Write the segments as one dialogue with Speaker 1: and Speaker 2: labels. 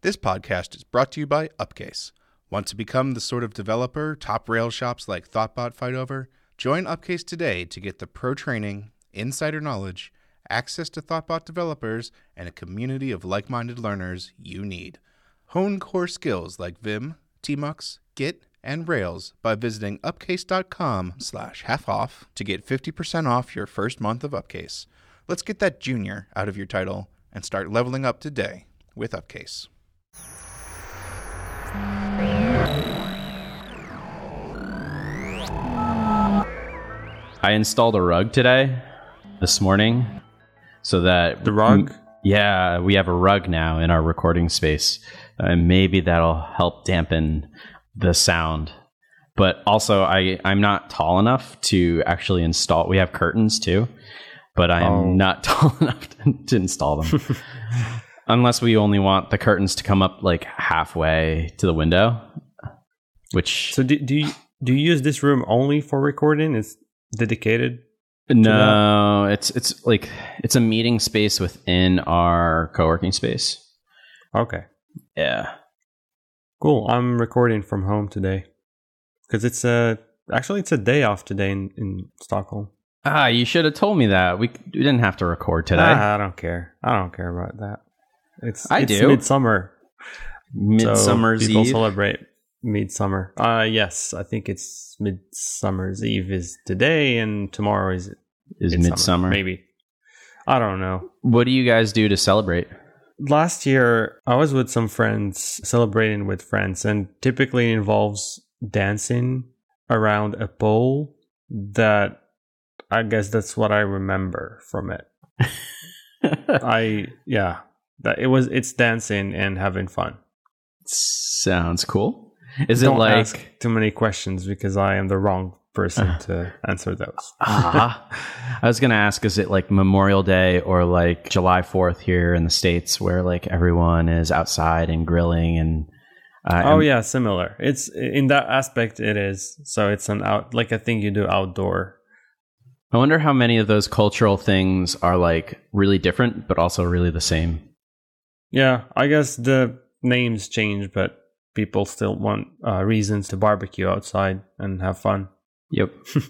Speaker 1: This podcast is brought to you by Upcase. Want to become the sort of developer top rail shops like Thoughtbot fight over? Join Upcase today to get the pro training, insider knowledge, access to Thoughtbot developers, and a community of like minded learners you need. Hone core skills like Vim, Tmux, Git, and Rails by visiting upcase.com slash half off to get 50% off your first month of Upcase. Let's get that junior out of your title and start leveling up today with Upcase.
Speaker 2: I installed a rug today, this morning, so that
Speaker 3: The rug?
Speaker 2: yeah, we have a rug now in our recording space, uh, and maybe that'll help dampen the sound. But also, I I'm not tall enough to actually install. We have curtains too, but I'm
Speaker 3: Oh.
Speaker 2: not tall enough to, to install them. Unless we only want the curtains to come up like halfway to the window, which
Speaker 3: So do, do you do you use this room only for recording? It's dedicated.
Speaker 2: No, it's it's like it's a meeting space within our co-working space.
Speaker 3: Okay,
Speaker 2: Yeah.
Speaker 3: cool. I'm recording from home today because it's a actually it's a day off today in, in Stockholm.
Speaker 2: Ah, you should have told me that. We, we didn't have to record today.
Speaker 3: Ah, I don't care. I don't care about that. It's
Speaker 2: I
Speaker 3: it's
Speaker 2: do.
Speaker 3: midsummer.
Speaker 2: Midsummer's
Speaker 3: so people
Speaker 2: Eve.
Speaker 3: celebrate midsummer. Uh yes, I think it's midsummer's eve is today, and tomorrow is
Speaker 2: is midsummer.
Speaker 3: Maybe I don't know.
Speaker 2: What do you guys do to celebrate?
Speaker 3: last year I was with some friends celebrating with friends and typically involves dancing around a pole that I guess that's what I remember from it. I yeah, that it was it's dancing and having fun.
Speaker 2: Sounds cool. Is it
Speaker 3: Don't
Speaker 2: like
Speaker 3: ask too many questions because I am the wrong person to answer those.
Speaker 2: Ah, I was gonna ask, is it like Memorial Day or like July Fourth here in the states, where like everyone is outside and grilling and uh,
Speaker 3: Oh
Speaker 2: and-
Speaker 3: yeah, similar. It's in that aspect it is. So it's an out like a thing you do outdoor.
Speaker 2: I wonder how many of those cultural things are like really different, but also really the same.
Speaker 3: Yeah, I guess the names change, but people still want uh, reasons to barbecue outside and have fun.
Speaker 2: Yep.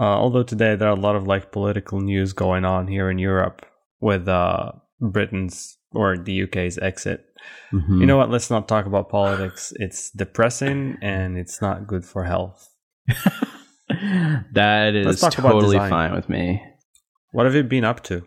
Speaker 3: Uh, although today there are a lot of like political news going on here in Europe with uh, Britain's or the UK's exit.
Speaker 2: Mhm.
Speaker 3: You know what? Let's not talk about politics. It's depressing and it's not good for health.
Speaker 2: that is
Speaker 3: Let's talk about
Speaker 2: totally fine with me.
Speaker 3: What have you been up to?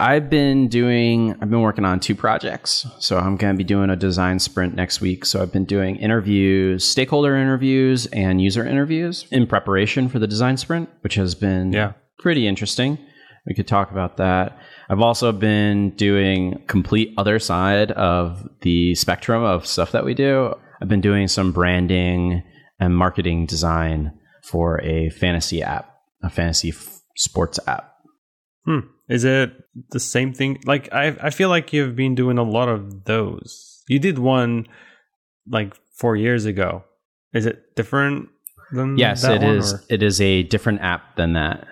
Speaker 2: I've been doing, I've been working on two projects. So I'm going to be doing a design sprint next week. So I've been doing interviews, stakeholder interviews, and user interviews in preparation for the design sprint, which has been
Speaker 3: Yeah.
Speaker 2: pretty interesting. We could talk about that. I've also been doing complete other side of the spectrum of stuff that we do. I've been doing some branding and marketing design for a fantasy app, a fantasy f- sports app.
Speaker 3: Hmm. Is it the same thing? Like I, I feel like you've been doing a lot of those. You did one like four years ago. Is it different than
Speaker 2: Yes, it
Speaker 3: one,
Speaker 2: is.
Speaker 3: or-
Speaker 2: It is a different app than that.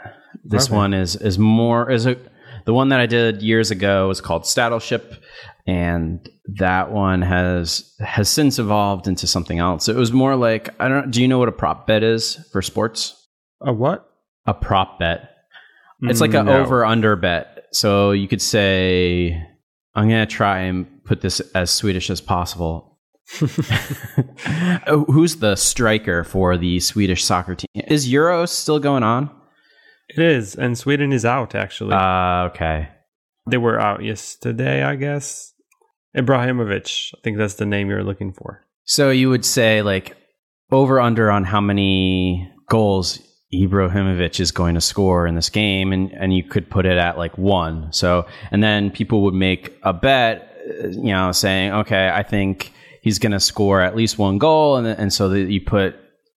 Speaker 2: This
Speaker 3: Okay.
Speaker 2: one is is more is a the one that I did years ago was called Stattleship, and that one has has since evolved into something else. It was more like I don't. Know. Do you know what a prop bet is for sports?
Speaker 3: A what?
Speaker 2: A prop bet. It's like
Speaker 3: Mm,
Speaker 2: an
Speaker 3: no.
Speaker 2: over under bet. So you could say, I'm going to try and put this as Swedish as possible. Oh, Who's the striker for the Swedish soccer team? Is Euro still going on?
Speaker 3: It is, and Sweden is out. Actually,
Speaker 2: Uh, okay.
Speaker 3: they were out yesterday, I guess. Ibrahimovic, I think that's the name you're looking for.
Speaker 2: So you would say like over under on how many goals Ibrahimovic is going to score in this game, and and you could put it at like one. So and then people would make a bet, uh, you know, saying, okay, I think he's going to score at least one goal, and and so that you put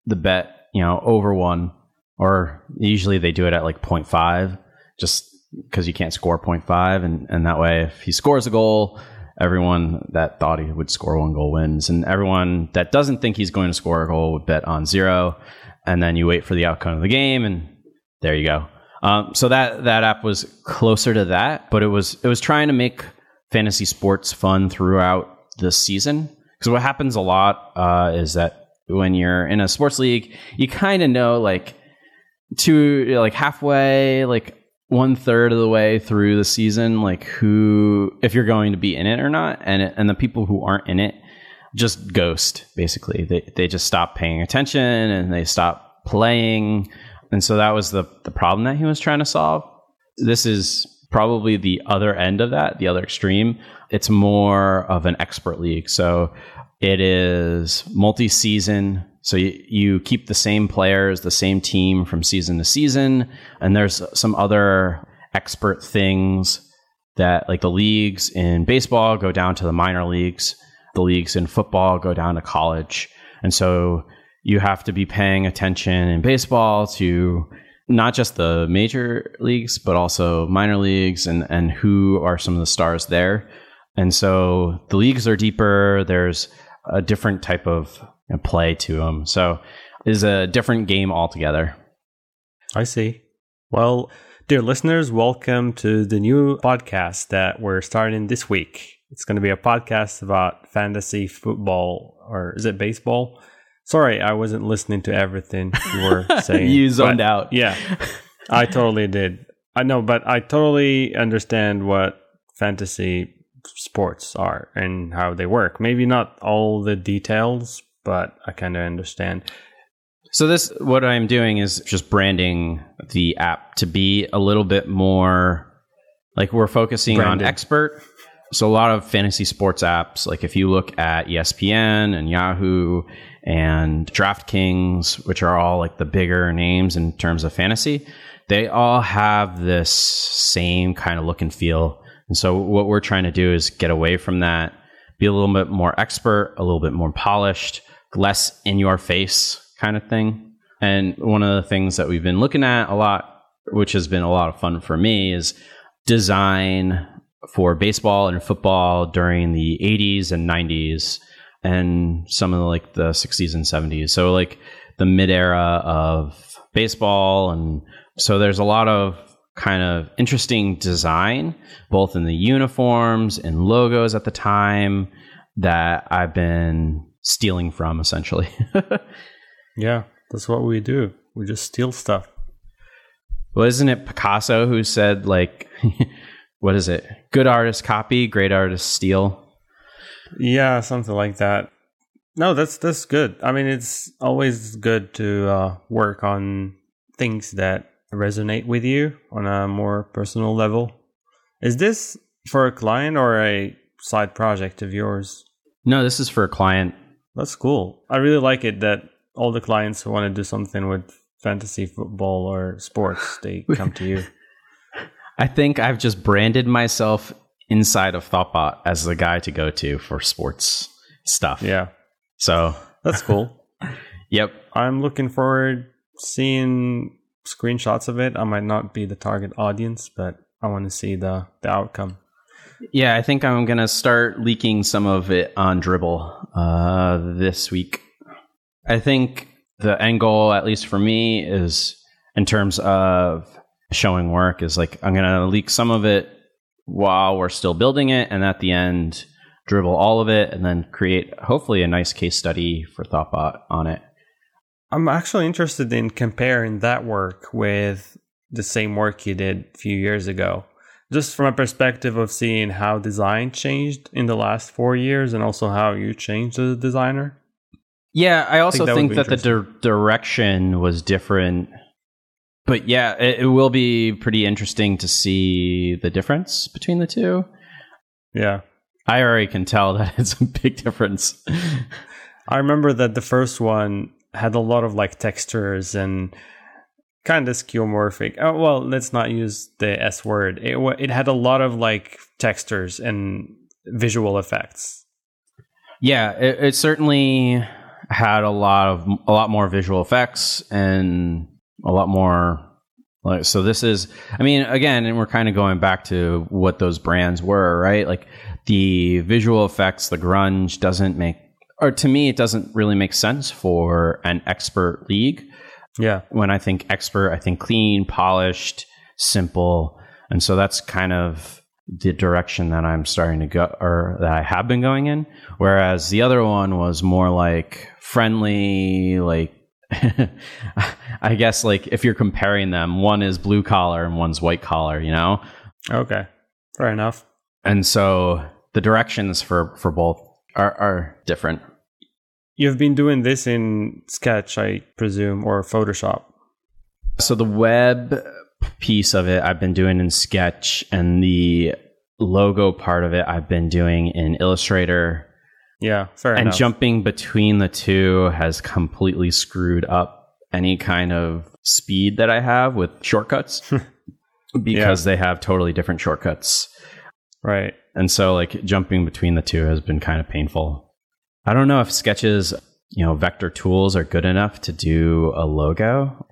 Speaker 2: the bet, you know, over one, or usually they do it at like 0.5, just because you can't score 0.5, and and that way if he scores a goal everyone that thought he would score one goal wins, and everyone that doesn't think he's going to score a goal would bet on zero, and then you wait for the outcome of the game, and there you go. Um, so that that app was closer to that, but it was it was trying to make fantasy sports fun throughout the season. Because what happens a lot uh, is that when you're in a sports league, you kind of know like two, like halfway, like one third of the way through the season, like who, if you're going to be in it or not, and it, and the people who aren't in it just ghost basically. They they just stop paying attention and they stop playing, and so that was the the problem that he was trying to solve. This is probably the other end of that, the other extreme. It's more of an expert league, so it is multi season. So you, you keep the same players, the same team from season to season, and there's some other expert things that like the leagues in baseball go down to the minor leagues the leagues in football go down to college. And so you have to be paying attention in baseball to not just the major leagues, but also minor leagues and, and who are some of the stars there. And so the leagues are deeper. There's a different type of play to them. So is a different game altogether.
Speaker 3: I see. Well, dear listeners, welcome to the new podcast that we're starting this week. It's going to be a podcast about fantasy football, or is it baseball? Sorry, I wasn't listening to everything you were saying.
Speaker 2: you zoned out.
Speaker 3: Yeah, I totally did. I know, but I totally understand what fantasy sports are and how they work. Maybe not all the details, but I kind of understand.
Speaker 2: So this what I'm doing is just branding the app to be a little bit more like we're focusing Branded. on expert so a lot of fantasy sports apps, like if you look at ESPN and Yahoo and DraftKings, which are all like the bigger names in terms of fantasy, they all have this same kind of look and feel. And so what we're trying to do is get away from that, be a little bit more expert, a little bit more polished, less in your face kind of thing. And one of the things that we've been looking at a lot, which has been a lot of fun for me, is design for baseball and football during the 80s and 90s and some of the, like the 60s and 70s. So like the mid era of baseball and so there's a lot of kind of interesting design both in the uniforms and logos at the time that I've been stealing from essentially.
Speaker 3: yeah, that's what we do. We just steal stuff.
Speaker 2: Well, isn't it Picasso who said like what is it? Good artist copy, great artist steal.
Speaker 3: Yeah, something like that. No, that's that's good. I mean, it's always good to uh, work on things that resonate with you on a more personal level. Is this for a client or a side project of yours?
Speaker 2: No, this is for a client.
Speaker 3: That's cool. I really like it that all the clients who want to do something with fantasy football or sports, they come to you.
Speaker 2: I think I've just branded myself inside of Thoughtbot as the guy to go to for sports stuff.
Speaker 3: Yeah.
Speaker 2: So
Speaker 3: that's cool.
Speaker 2: yep.
Speaker 3: I'm looking forward seeing screenshots of it. I might not be the target audience, but I want to see the the outcome.
Speaker 2: Yeah, I think I'm gonna start leaking some of it on Dribbble uh, this week. I think the end goal, at least for me, is in terms of showing work is like I'm gonna leak some of it while we're still building it, and at the end dribble all of it, and then create hopefully a nice case study for Thoughtbot on it.
Speaker 3: I'm actually interested in comparing that work with the same work you did a few years ago. Just from a perspective of seeing how design changed in the last four years and also how you changed as a designer.
Speaker 2: Yeah, I also I think that, think that the di- direction was different but yeah, it, it, will be pretty interesting to see the difference between the two.
Speaker 3: Yeah.
Speaker 2: I already can tell that it's a big difference.
Speaker 3: I remember that the first one had a lot of like textures and kind of skeuomorphic. Oh, well, let's not use the S word. It it had a lot of like textures and visual effects.
Speaker 2: Yeah, it, it certainly had a lot of a lot more visual effects and a lot more like so this is i mean again and we're kind of going back to what those brands were right? Like the visual effects the grunge doesn't make or to me it doesn't really make sense for an expert league.
Speaker 3: Yeah.
Speaker 2: When i think expert i think clean polished simple. And so that's kind of the direction that I'm starting to go or that I have been going in. Whereas the other one was more like friendly, like I guess like if you're comparing them, one is blue collar and one's white collar, you know?
Speaker 3: Okay. Fair enough.
Speaker 2: And so the directions for for both are are different.
Speaker 3: You've been doing this in Sketch, I presume, or Photoshop.
Speaker 2: So the web piece of it I've been doing in Sketch and the logo part of it I've been doing in Illustrator.
Speaker 3: Yeah, fair
Speaker 2: and
Speaker 3: enough.
Speaker 2: jumping between the two has completely screwed up any kind of speed that I have with shortcuts because they have totally different shortcuts.
Speaker 3: right.
Speaker 2: And so like jumping between the two has been kind of painful. I don't know if Sketch's, you know, vector tools are good enough to do a logo.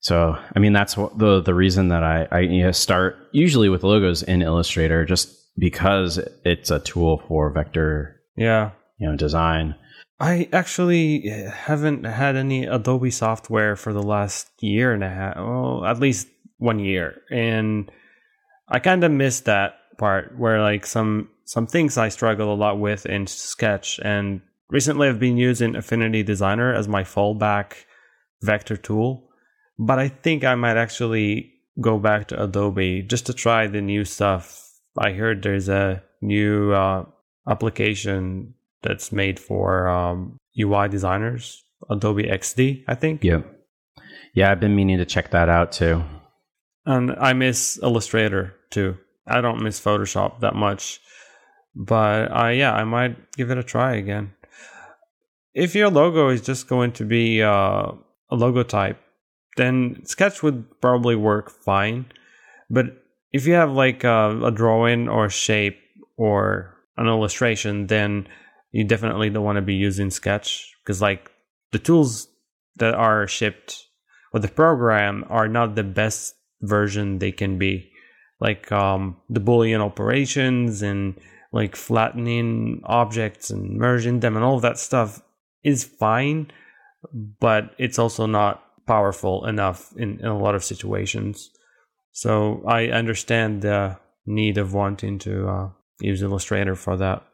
Speaker 2: So, I mean, that's the the reason that I I you know, start usually with logos in Illustrator just because it's a tool for vector,
Speaker 3: Yeah.
Speaker 2: You know, design.
Speaker 3: I actually haven't had any Adobe software for the last year and a half, well, at least one year, and I kind of missed that part where like some some things I struggle a lot with in Sketch, and recently I've been using Affinity Designer as my fallback vector tool, but I think I might actually go back to Adobe just to try the new stuff. I heard there's a new uh, application that's made for um, UI designers, Adobe XD, I think.
Speaker 2: Yeah. Yeah, I've been meaning to check that out too.
Speaker 3: And I miss Illustrator too. I don't miss Photoshop that much. But uh, yeah, I might give it a try again. If your logo is just going to be uh, a logo type, then Sketch would probably work fine. But if you have like a, a drawing or a shape or an illustration, then you definitely don't want to be using Sketch because like the tools that are shipped with the program are not the best version they can be. Like um, the Boolean operations and like flattening objects and merging them and all that stuff is fine, but it's also not powerful enough in, in a lot of situations. So I understand the need of wanting to uh, use Illustrator for that.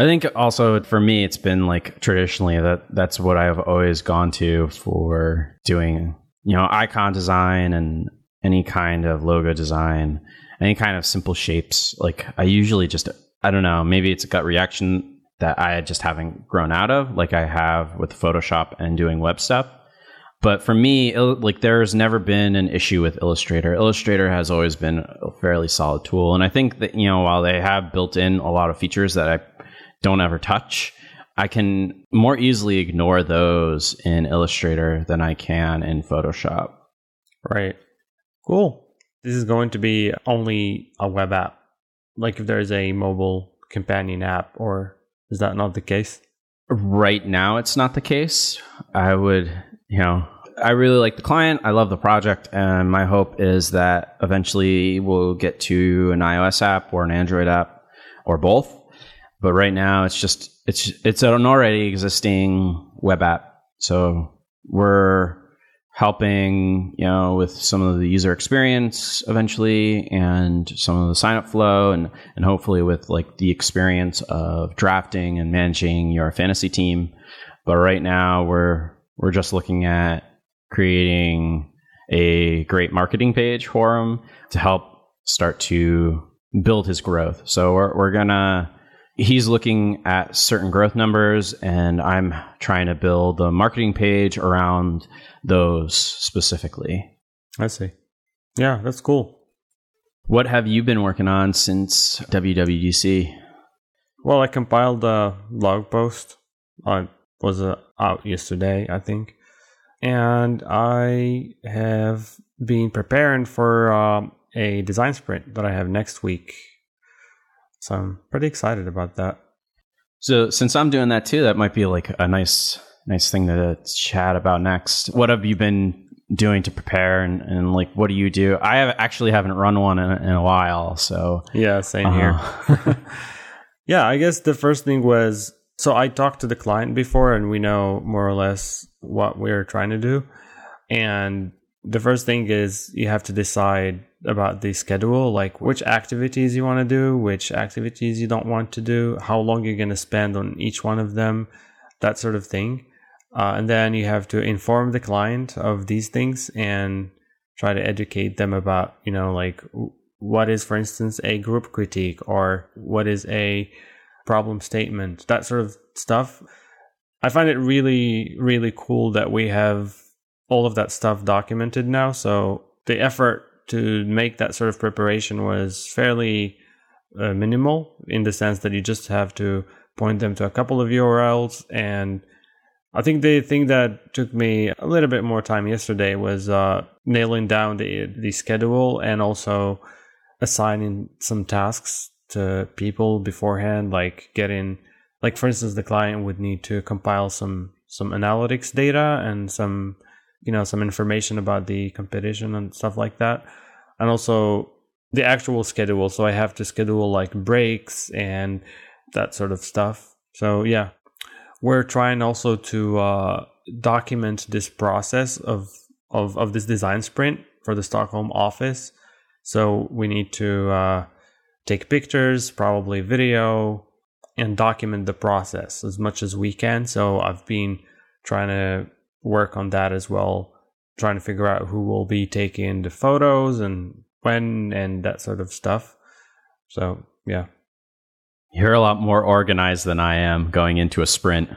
Speaker 2: I think also for me, it's been like traditionally that that's what I've always gone to for doing, you know, icon design and any kind of logo design, any kind of simple shapes. Like I usually just, I don't know, maybe it's a gut reaction that I just haven't grown out of, like I have with Photoshop and doing web stuff. But for me, like there's never been an issue with Illustrator. Illustrator has always been a fairly solid tool, and I think that you know while they have built in a lot of features that I don't ever touch, I can more easily ignore those in Illustrator than I can in Photoshop.
Speaker 3: Right. Cool. This is going to be only a web app. Like if there's a mobile companion app, or is that not the case?
Speaker 2: Right now, it's not the case. I would, you know, I really like the client. I love the project. And my hope is that eventually we'll get to an iOS app or an Android app or both. But right now, it's just, it's, it's an already existing web app. So we're helping, you know, with some of the user experience eventually and some of the sign up flow and, and hopefully with like the experience of drafting and managing your fantasy team. But right now we're, we're just looking at creating a great marketing page for him to help start to build his growth. So we're, we're gonna, he's looking at certain growth numbers and I'm trying to build a marketing page around those specifically.
Speaker 3: I see. Yeah, that's cool.
Speaker 2: What have you been working on since WWDC?
Speaker 3: Well, I compiled a blog post. I was uh, out yesterday, I think. And I have been preparing for um, a design sprint that I have next week. So I'm pretty excited about that.
Speaker 2: So since I'm doing that too, that might be like a nice nice thing to chat about next. What have you been doing to prepare and, and like what do you do? I have actually haven't run one in, in a while, so
Speaker 3: Yeah, same
Speaker 2: uh-huh.
Speaker 3: here. yeah, I guess the first thing was so I talked to the client before and we know more or less what we're trying to do. And the first thing is you have to decide about the schedule, like which activities you want to do, which activities you don't want to do, how long you're going to spend on each one of them, that sort of thing. Uh, and then you have to inform the client of these things and try to educate them about, you know, like what is, for instance, a group critique or what is a problem statement, that sort of stuff. I find it really, really cool that we have all of that stuff documented now. So the effort to make that sort of preparation was fairly uh, minimal in the sense that you just have to point them to a couple of URLs. And I think the thing that took me a little bit more time yesterday was uh, nailing down the the schedule and also assigning some tasks to people beforehand, like getting like for instance the client would need to compile some some analytics data and some you know some information about the competition and stuff like that. And also the actual schedule. So i have to schedule like breaks and that sort of stuff. So yeah. We're trying also to uh, document this process of, of of this design sprint for the stockholm office. So we need to uh, take pictures probably video and document the process as much as we can. So I've been trying to work on that as well, trying to figure out who will be taking the photos and when and that sort of stuff. So, yeah.
Speaker 2: You're a lot more organized than I am going into a sprint.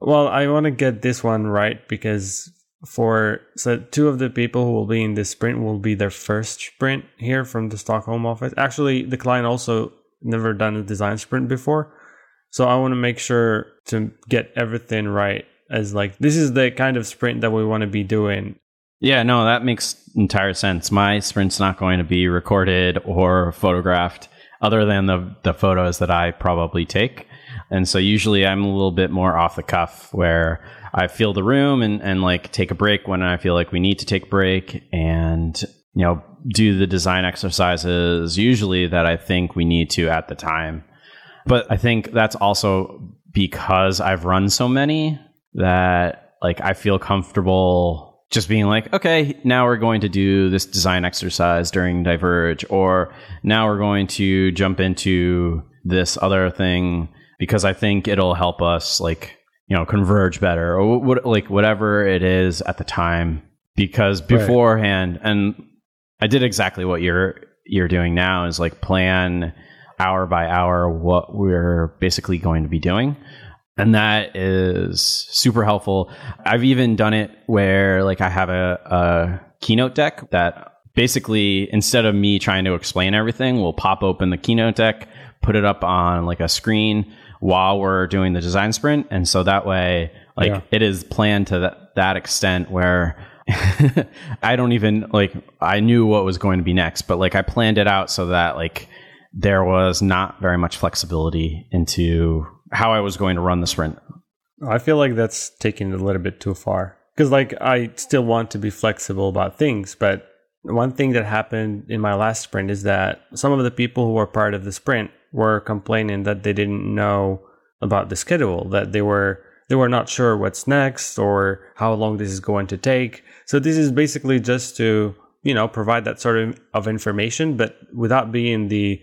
Speaker 3: Well, I want to get this one right because for so two of the people who will be in this sprint will be their first sprint here from the Stockholm office. Actually, the client also never done a design sprint before. So I want to make sure to get everything right as like this is the kind of sprint that we want to be doing.
Speaker 2: Yeah, no, that makes entire sense. My sprint's not going to be recorded or photographed other than the the photos that I probably take. And so usually I'm a little bit more off the cuff where I feel the room and, and like take a break when I feel like we need to take a break and you know do the design exercises usually that I think we need to at the time. But I think that's also because I've run so many that like I feel comfortable just being like, okay, now we're going to do this design exercise during Diverge, or now we're going to jump into this other thing because I think it'll help us like, you know, converge better or what, like whatever it is at the time. Because beforehand, right. and I did exactly what you're you're doing now is like plan hour by hour what we're basically going to be doing. And that is super helpful. I've even done it where like I have a, a keynote deck that basically instead of me trying to explain everything, we'll pop open the keynote deck, put it up on like a screen while we're doing the design sprint. And so that way, like yeah. it is planned to that, that extent where I don't even like I knew what was going to be next, but like I planned it out so that like there was not very much flexibility into how I was going to run the sprint.
Speaker 3: I feel like that's taking it a little bit too far because like I still want to be flexible about things, but one thing that happened in my last sprint is that some of the people who were part of the sprint were complaining that they didn't know about the schedule, that they were they were not sure what's next or how long this is going to take. So this is basically just to, you know, provide that sort of, of information, but without being the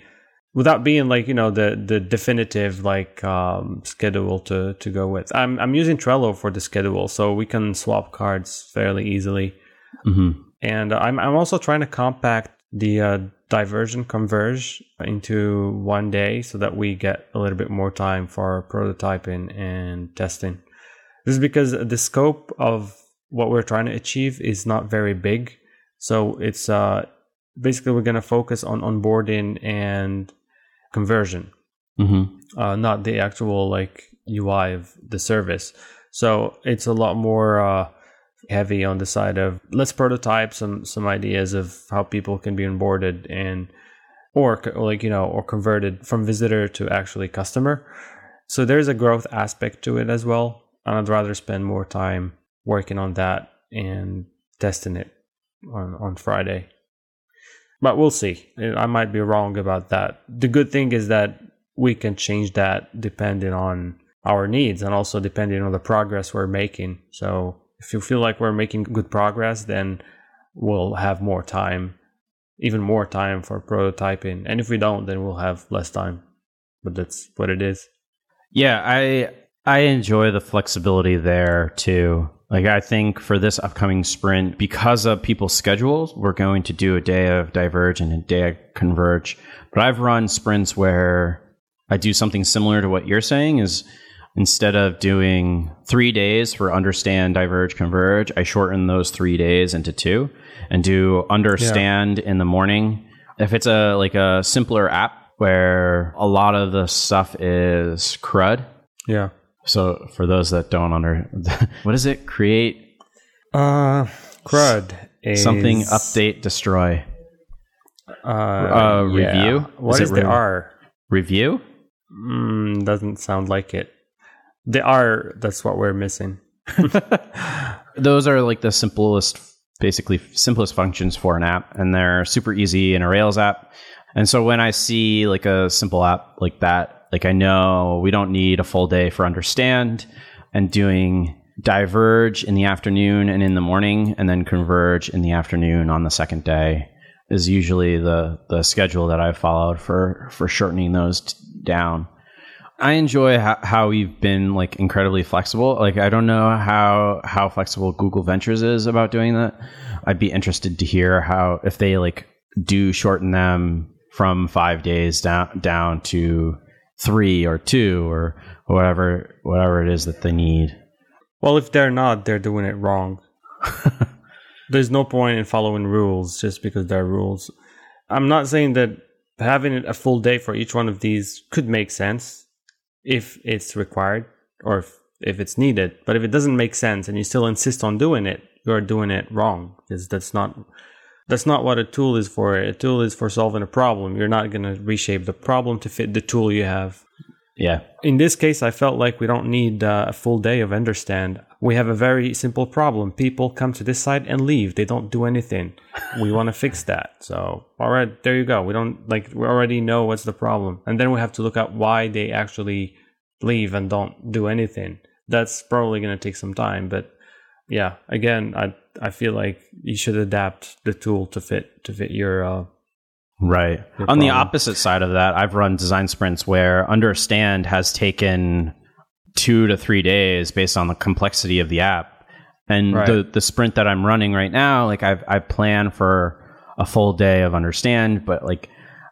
Speaker 3: without being like, you know, the the definitive like um, schedule to to go with. I'm I'm using Trello for the schedule, so we can swap cards fairly easily. Mm-hmm. And I'm I'm also trying to compact the uh, diversion converge into one day so that we get a little bit more time for prototyping and testing. This is because the scope of what we're trying to achieve is not very big. So it's uh, basically we're going to focus on onboarding and conversion, mm-hmm. uh, not the actual like UI of the service. So it's a lot more uh, heavy on the side of let's prototype some some ideas of how people can be onboarded and or like you know or converted from visitor to actually customer so there's a growth aspect to it as well and i'd rather spend more time working on that and testing it on on friday but we'll see i might be wrong about that the good thing is that we can change that depending on our needs and also depending on the progress we're making so if you feel like we're making good progress, then we'll have more time even more time for prototyping. And if we don't, then we'll have less time. But that's what it is.
Speaker 2: Yeah, I I enjoy the flexibility there too. Like I think for this upcoming sprint, because of people's schedules, we're going to do a day of diverge and a day of converge. But I've run sprints where I do something similar to what you're saying is instead of doing three days for understand, diverge, converge, I shorten those three days into two and do understand yeah. in the morning. If it's a like a simpler app where a lot of the stuff is CRUD.
Speaker 3: Yeah.
Speaker 2: So for those that don't under what does it create?
Speaker 3: Uh CRUD
Speaker 2: is something update destroy.
Speaker 3: Uh, uh
Speaker 2: review. Yeah.
Speaker 3: What is, is the re- R?
Speaker 2: Review?
Speaker 3: Mm, doesn't sound like it. The R, that's what we're missing.
Speaker 2: Those are like the simplest, basically simplest functions for an app, and they're super easy in a Rails app. And so when I see like a simple app like that, like I know we don't need a full day for understand and doing diverge in the afternoon and in the morning and then converge in the afternoon on the second day is usually the the schedule that I've followed for for shortening those t- down. I enjoy how, how we've been like incredibly flexible. Like I don't know how how flexible Google Ventures is about doing that. I'd be interested to hear how if they like do shorten them from 5 days down down to 3 or 2 or whatever whatever it is that they need.
Speaker 3: Well, if they're not, they're doing it wrong. There's no point in following rules just because they're rules. I'm not saying that having a full day for each one of these could make sense if it's required or if, if it's needed. But if it doesn't make sense and you still insist on doing it, you're doing it wrong because that's not that's not what a tool is for. A tool is for solving a problem. You're not going to reshape the problem to fit the tool you have.
Speaker 2: Yeah.
Speaker 3: In this case, I felt like we don't need uh, a full day of understand. We have a very simple problem. People come to this site and leave. They don't do anything. we want to fix that. So, all right, there you go. We don't like we already know what's the problem, and then we have to look at why they actually leave and don't do anything. That's probably going to take some time, but yeah, again, I I feel like you should adapt the tool to fit to fit your uh,
Speaker 2: Right. On the opposite side of that, I've run design sprints where understand has taken two to three days based on the complexity of the app. And right. the, the sprint that I'm running right now, like I've, I plan for a full day of understand, but like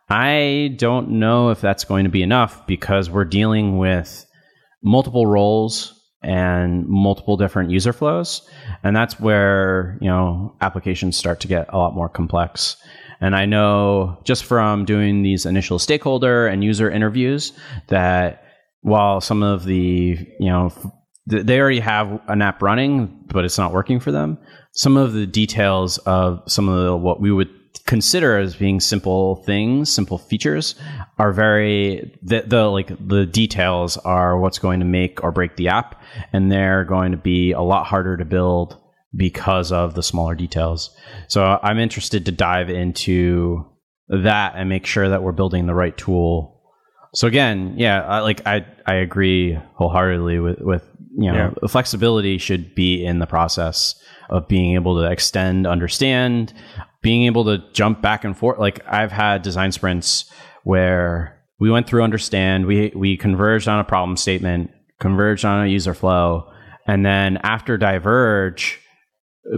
Speaker 2: I don't know if that's going to be enough because we're dealing with multiple roles and multiple different user flows. And that's where, you know, applications start to get a lot more complex. And I know just from doing these initial stakeholder and user interviews that while some of the, you know, they already have an app running, but it's not working for them. Some of the details of some of the, what we would consider as being simple things, simple features are very, the, the like the details are what's going to make or break the app. And they're going to be a lot harder to build because of the smaller details. So I'm interested to dive into that and make sure that we're building the right tool. So again, yeah, I, like I I agree wholeheartedly with with you know yeah. flexibility should be in the process of being able to extend, understand, being able to jump back and forth. Like I've had design sprints where we went through understand, we we converged on a problem statement, converged on a user flow, and then after diverge,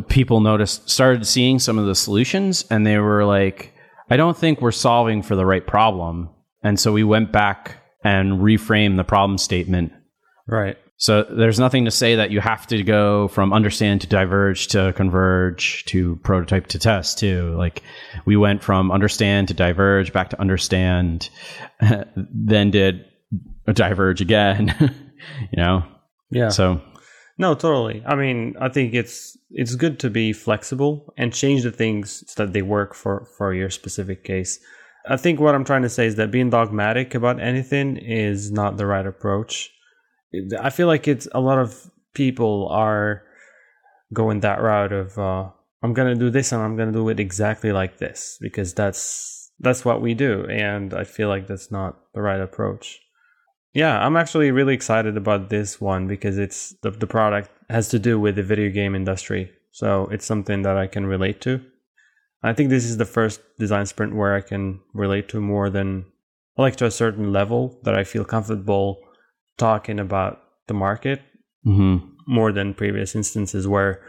Speaker 2: people noticed started seeing some of the solutions and they were like i don't think we're solving for the right problem and so we went back and reframed the problem statement
Speaker 3: right
Speaker 2: so there's nothing to say that you have to go from understand to diverge to converge to prototype to test too like we went from understand to diverge back to understand then did diverge again you know
Speaker 3: yeah
Speaker 2: so
Speaker 3: no, totally. I mean, I think it's it's good to be flexible and change the things so that they work for for your specific case. I think what I'm trying to say is that being dogmatic about anything is not the right approach. I feel like it's a lot of people are going that route of uh, I'm gonna do this and I'm gonna do it exactly like this because that's that's what we do, and I feel like that's not the right approach. Yeah, I'm actually really excited about this one because it's the, the product has to do with the video game industry. So it's something that I can relate to. I think this is the first design sprint where I can relate to more than like to a certain level that I feel comfortable talking about the market
Speaker 2: Mm-hmm.
Speaker 3: more than previous instances where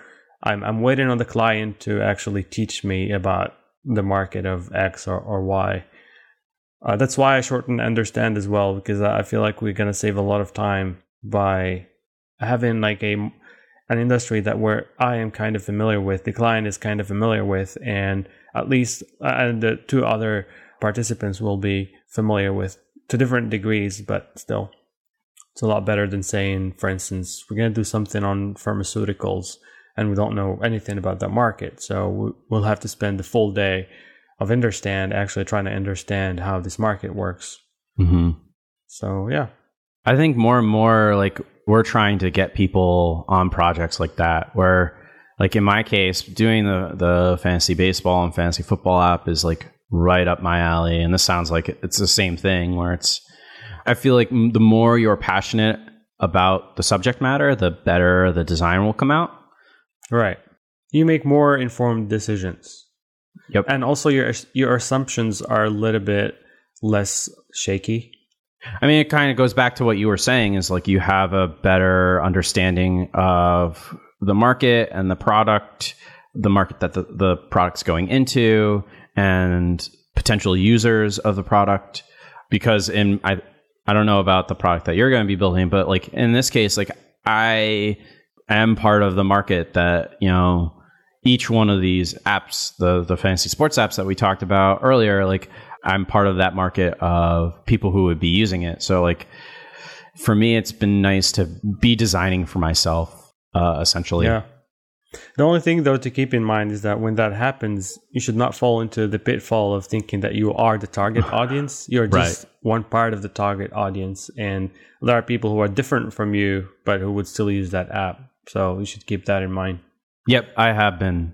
Speaker 3: I'm I'm waiting on the client to actually teach me about the market of X or, or Y. Uh, that's why I shorten understand as well because I feel like we're gonna save a lot of time by having like a an industry that where I am kind of familiar with, the client is kind of familiar with, and at least uh, and the two other participants will be familiar with to different degrees, but still, it's a lot better than saying, for instance, we're going to do something on pharmaceuticals and we don't know anything about that market, so we- we'll have to spend the full day of understand actually trying to understand how this market works.
Speaker 2: Mm-hmm.
Speaker 3: So yeah,
Speaker 2: I think more and more like we're trying to get people on projects like that where like in my case doing the the fantasy baseball and fantasy football app is like right up my alley and this sounds like it's the same thing where it's I feel like the more you're passionate about the subject matter the better the design will come out.
Speaker 3: right. You make more informed decisions.
Speaker 2: Yep.
Speaker 3: and also your your assumptions are a little bit less shaky.
Speaker 2: I mean, it kind of goes back to what you were saying is like you have a better understanding of the market and the product, the market that the, the product's going into, and potential users of the product. Because in I I don't know about the product that you're going to be building, but like in this case, like I am part of the market that you know each one of these apps, the the fantasy sports apps that we talked about earlier, like I'm part of that market of people who would be using it. So like for me, it's been nice to be designing for myself, uh, essentially.
Speaker 3: Yeah. The only thing though to keep in mind is that when that happens, you should not fall into the pitfall of thinking that you are the target audience. You're just one part of the target audience and there are people who are different from you but who would still use that app. So you should keep that in mind.
Speaker 2: Yep, I have been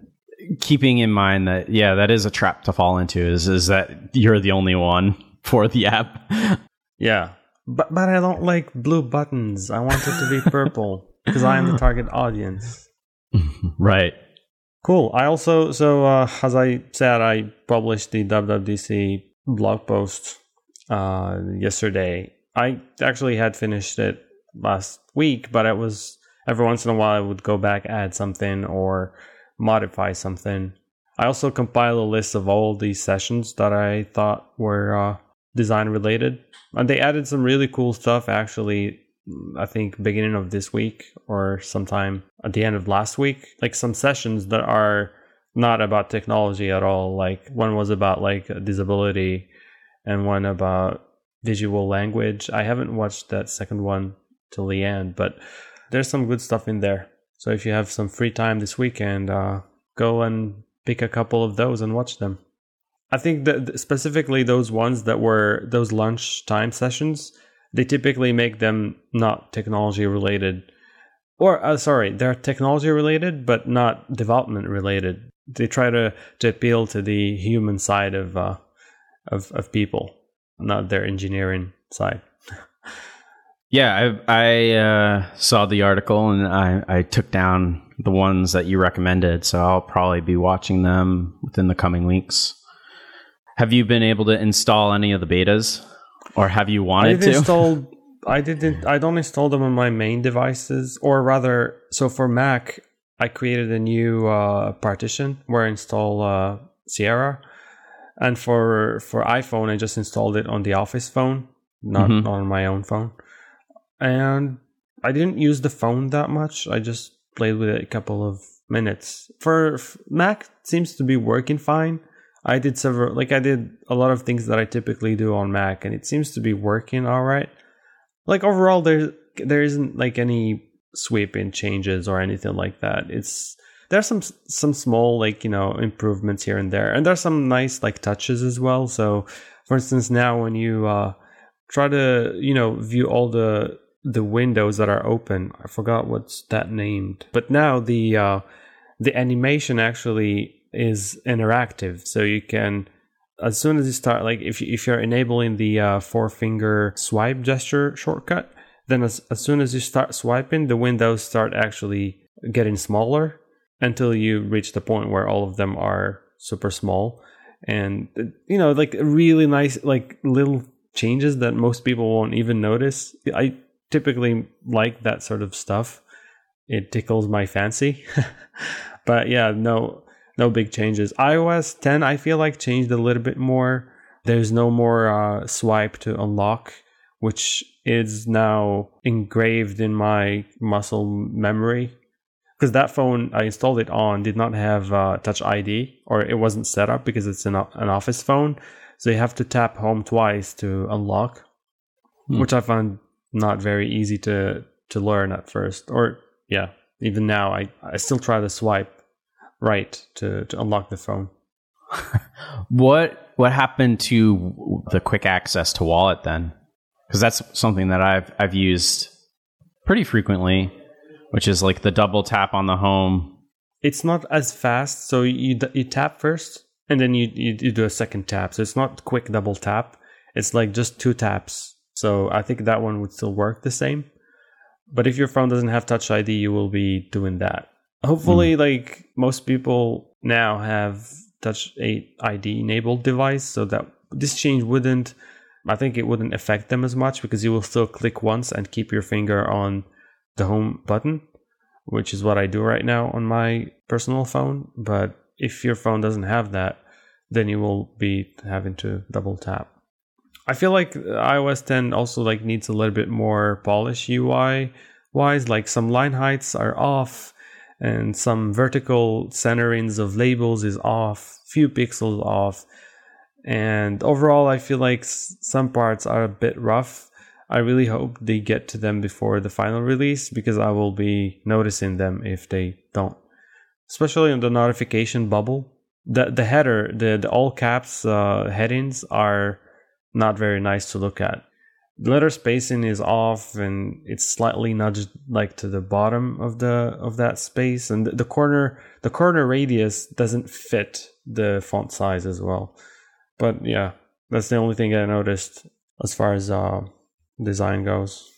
Speaker 2: keeping in mind that yeah, that is a trap to fall into. Is is that you're the only one for the app?
Speaker 3: Yeah. But but I don't like blue buttons. I want it to be purple because I am the target audience.
Speaker 2: right.
Speaker 3: Cool. I also so uh, as I said, I published the WWDC blog post uh, yesterday. I actually had finished it last week, but it was every once in a while I would go back, add something, or modify something. I also compiled a list of all these sessions that I thought were uh, design related, and they added some really cool stuff. Actually, I think beginning of this week or sometime at the end of last week, like some sessions that are not about technology at all. Like one was about like disability, and one about visual language. I haven't watched that second one till the end, but there's some good stuff in there. So if you have some free time this weekend, uh, go and pick a couple of those and watch them. I think that specifically those ones that were those lunchtime sessions, they typically make them not technology related. Or uh, sorry, they're technology related, but not development related. They try to, to appeal to the human side of uh, of of people, not their engineering side.
Speaker 2: Yeah, I, I uh, saw the article and I, I took down the ones that you recommended, so I'll probably be watching them within the coming weeks. Have you been able to install any of the betas, or have you wanted to?
Speaker 3: install. I didn't. I don't install them on my main devices, or rather, so for Mac, I created a new uh, partition where I install uh, Sierra, and for for iPhone, I just installed it on the Office phone, not
Speaker 2: Mhm.
Speaker 3: on my own phone. And I didn't use the phone that much. I just played with it a couple of minutes. For Mac, it seems to be working fine. I did several, like I did a lot of things that I typically do on Mac, and it seems to be working all right. Like overall, there there isn't like any sweeping changes or anything like that. It's there's some some small like you know improvements here and there, and there's some nice like touches as well. So, for instance, now when you uh, try to you know view all the the windows that are open, I forgot what's that named, but now the uh, the animation actually is interactive, so you can as soon as you start like if if you're enabling the uh, four finger swipe gesture shortcut, then as as soon as you start swiping, the windows start actually getting smaller until you reach the point where all of them are super small, and you know, like really nice, like little changes that most people won't even notice. I typically like that sort of stuff. It tickles my fancy. but yeah, no no big changes. iOS 10 I feel like changed a little bit more. There's no more uh, swipe to unlock, which is now engraved in my muscle memory. Because that phone I installed it on did not have uh, Touch ID, or it wasn't set up because it's an, an office phone. So you have to tap home twice to unlock, hmm. which I found not very easy to to learn at first. Or yeah, even now I, I still try to swipe right to, to unlock the phone.
Speaker 2: what what happened to the quick access to wallet then? Because that's something that I've I've used pretty frequently, which is like the double tap on the home.
Speaker 3: It's not as fast, so you you tap first and then you, you, you do a second tap. So it's not quick double tap. It's like just two taps. So I think that one would still work the same. But if your phone doesn't have Touch ID, you will be doing that. Hopefully, mm. like most people now have Touch ID enabled device, so that this change wouldn't. I think it wouldn't affect them as much because you will still click once and keep your finger on the home button, which is what I do right now on my personal phone. But if your phone doesn't have that, then you will be having to double tap. I feel like iOS 10 also like needs a little bit more polish UI wise. Like some line heights are off, and some vertical centerings of labels is off, few pixels off. And overall, I feel like some parts are a bit rough. I really hope they get to them before the final release because I will be noticing them if they don't. Especially on the notification bubble. The the header, the, the all caps uh, headings are not very nice to look at. The letter spacing is off and it's slightly nudged like to the bottom of the of that space and the, the corner the corner radius doesn't fit the font size as well. But yeah, that's the only thing I noticed as far as uh, design goes.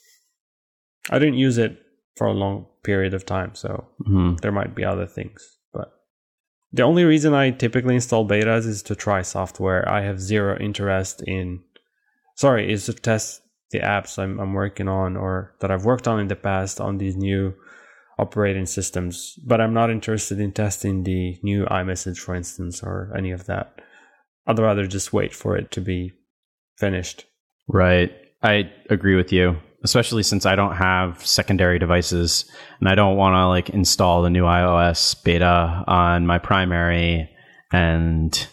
Speaker 3: I didn't use it for a long period of time, so mm-hmm. there might be other things. But the only reason I typically install betas is to try software. I have zero interest in, sorry, is to test the apps I'm, I'm working on or that I've worked on in the past on these new operating systems. But I'm not interested in testing the new iMessage, for instance, or any of that. I'd rather just wait for it to be finished.
Speaker 2: Right. I agree with you especially since I don't have secondary devices and I don't want to like install the new iOS beta on my primary and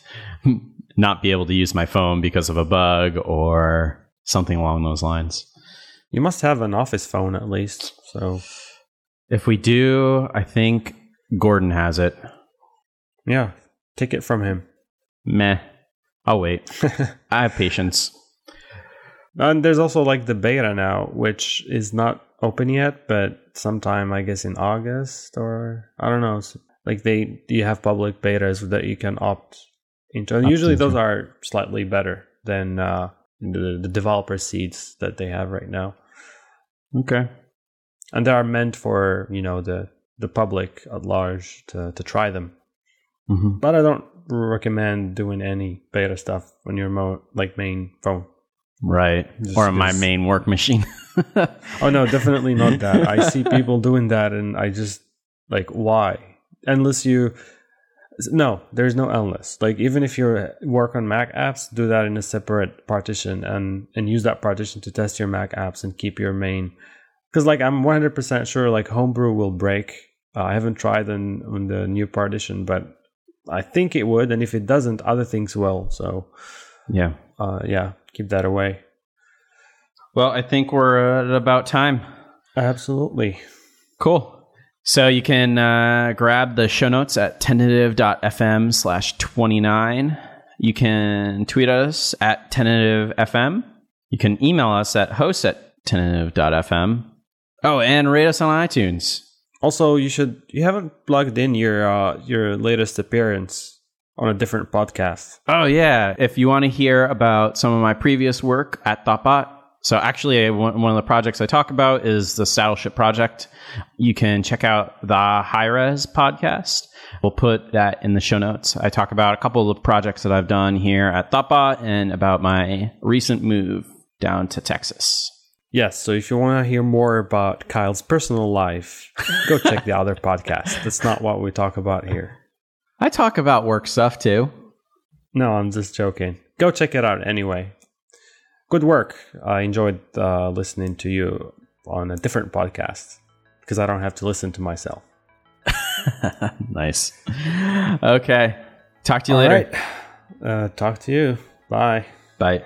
Speaker 2: not be able to use my phone because of a bug or something along those lines.
Speaker 3: You must have an office phone at least. So
Speaker 2: if we do, I think Gordon has it.
Speaker 3: Yeah, take it from him.
Speaker 2: Meh. I'll wait. I have patience.
Speaker 3: And there's also like the beta now, which is not open yet, but sometime I guess in August or I don't know. Like they you have public betas that you can opt into. And usually those are slightly better than uh, the, the developer seeds that they have right now.
Speaker 2: Okay.
Speaker 3: And they are meant for, you know, the the public at large to, to try them. Mm-hmm. But I don't recommend doing any beta stuff on your mo- like main phone.
Speaker 2: Right. Just, or my main work machine.
Speaker 3: oh no, definitely not that. I see people doing that and I just like why? Unless you no, there's no unless. Like even if you work on Mac apps, do that in a separate partition and and use that partition to test your Mac apps and keep your main cuz like I'm 100% sure like Homebrew will break. Uh, I haven't tried on on the new partition, but I think it would and if it doesn't, other things will. So
Speaker 2: yeah.
Speaker 3: Uh, yeah, keep that away.
Speaker 2: Well, I think we're at about time.
Speaker 3: Absolutely.
Speaker 2: Cool. So you can uh, grab the show notes at tentative.fm slash 29. You can tweet us at tentativefm. You can email us at host at tentative.fm. Oh, and rate us on iTunes.
Speaker 3: Also, you should you haven't plugged in your uh, your latest appearance on a different podcast.
Speaker 2: Oh yeah, if you want to hear about some of my previous work at Thoughtbot, So actually, one of the projects I talk about is the Saddleship Project. You can check out the High Res podcast. We'll put that in the show notes. I talk about a couple of projects that I've done here at Thoughtbot and about my recent move down to Texas.
Speaker 3: Yes, so if you want to hear more about Kyle's personal life, go check the other podcast. That's not what we talk about here.
Speaker 2: I talk about work stuff too.
Speaker 3: No, I'm just joking. Go check it out anyway good work. I enjoyed uh, listening to you on a different podcast because I don't have to listen to myself.
Speaker 2: nice. Okay. Talk to you All later.
Speaker 3: Right. Uh, talk to you. Bye.
Speaker 2: Bye.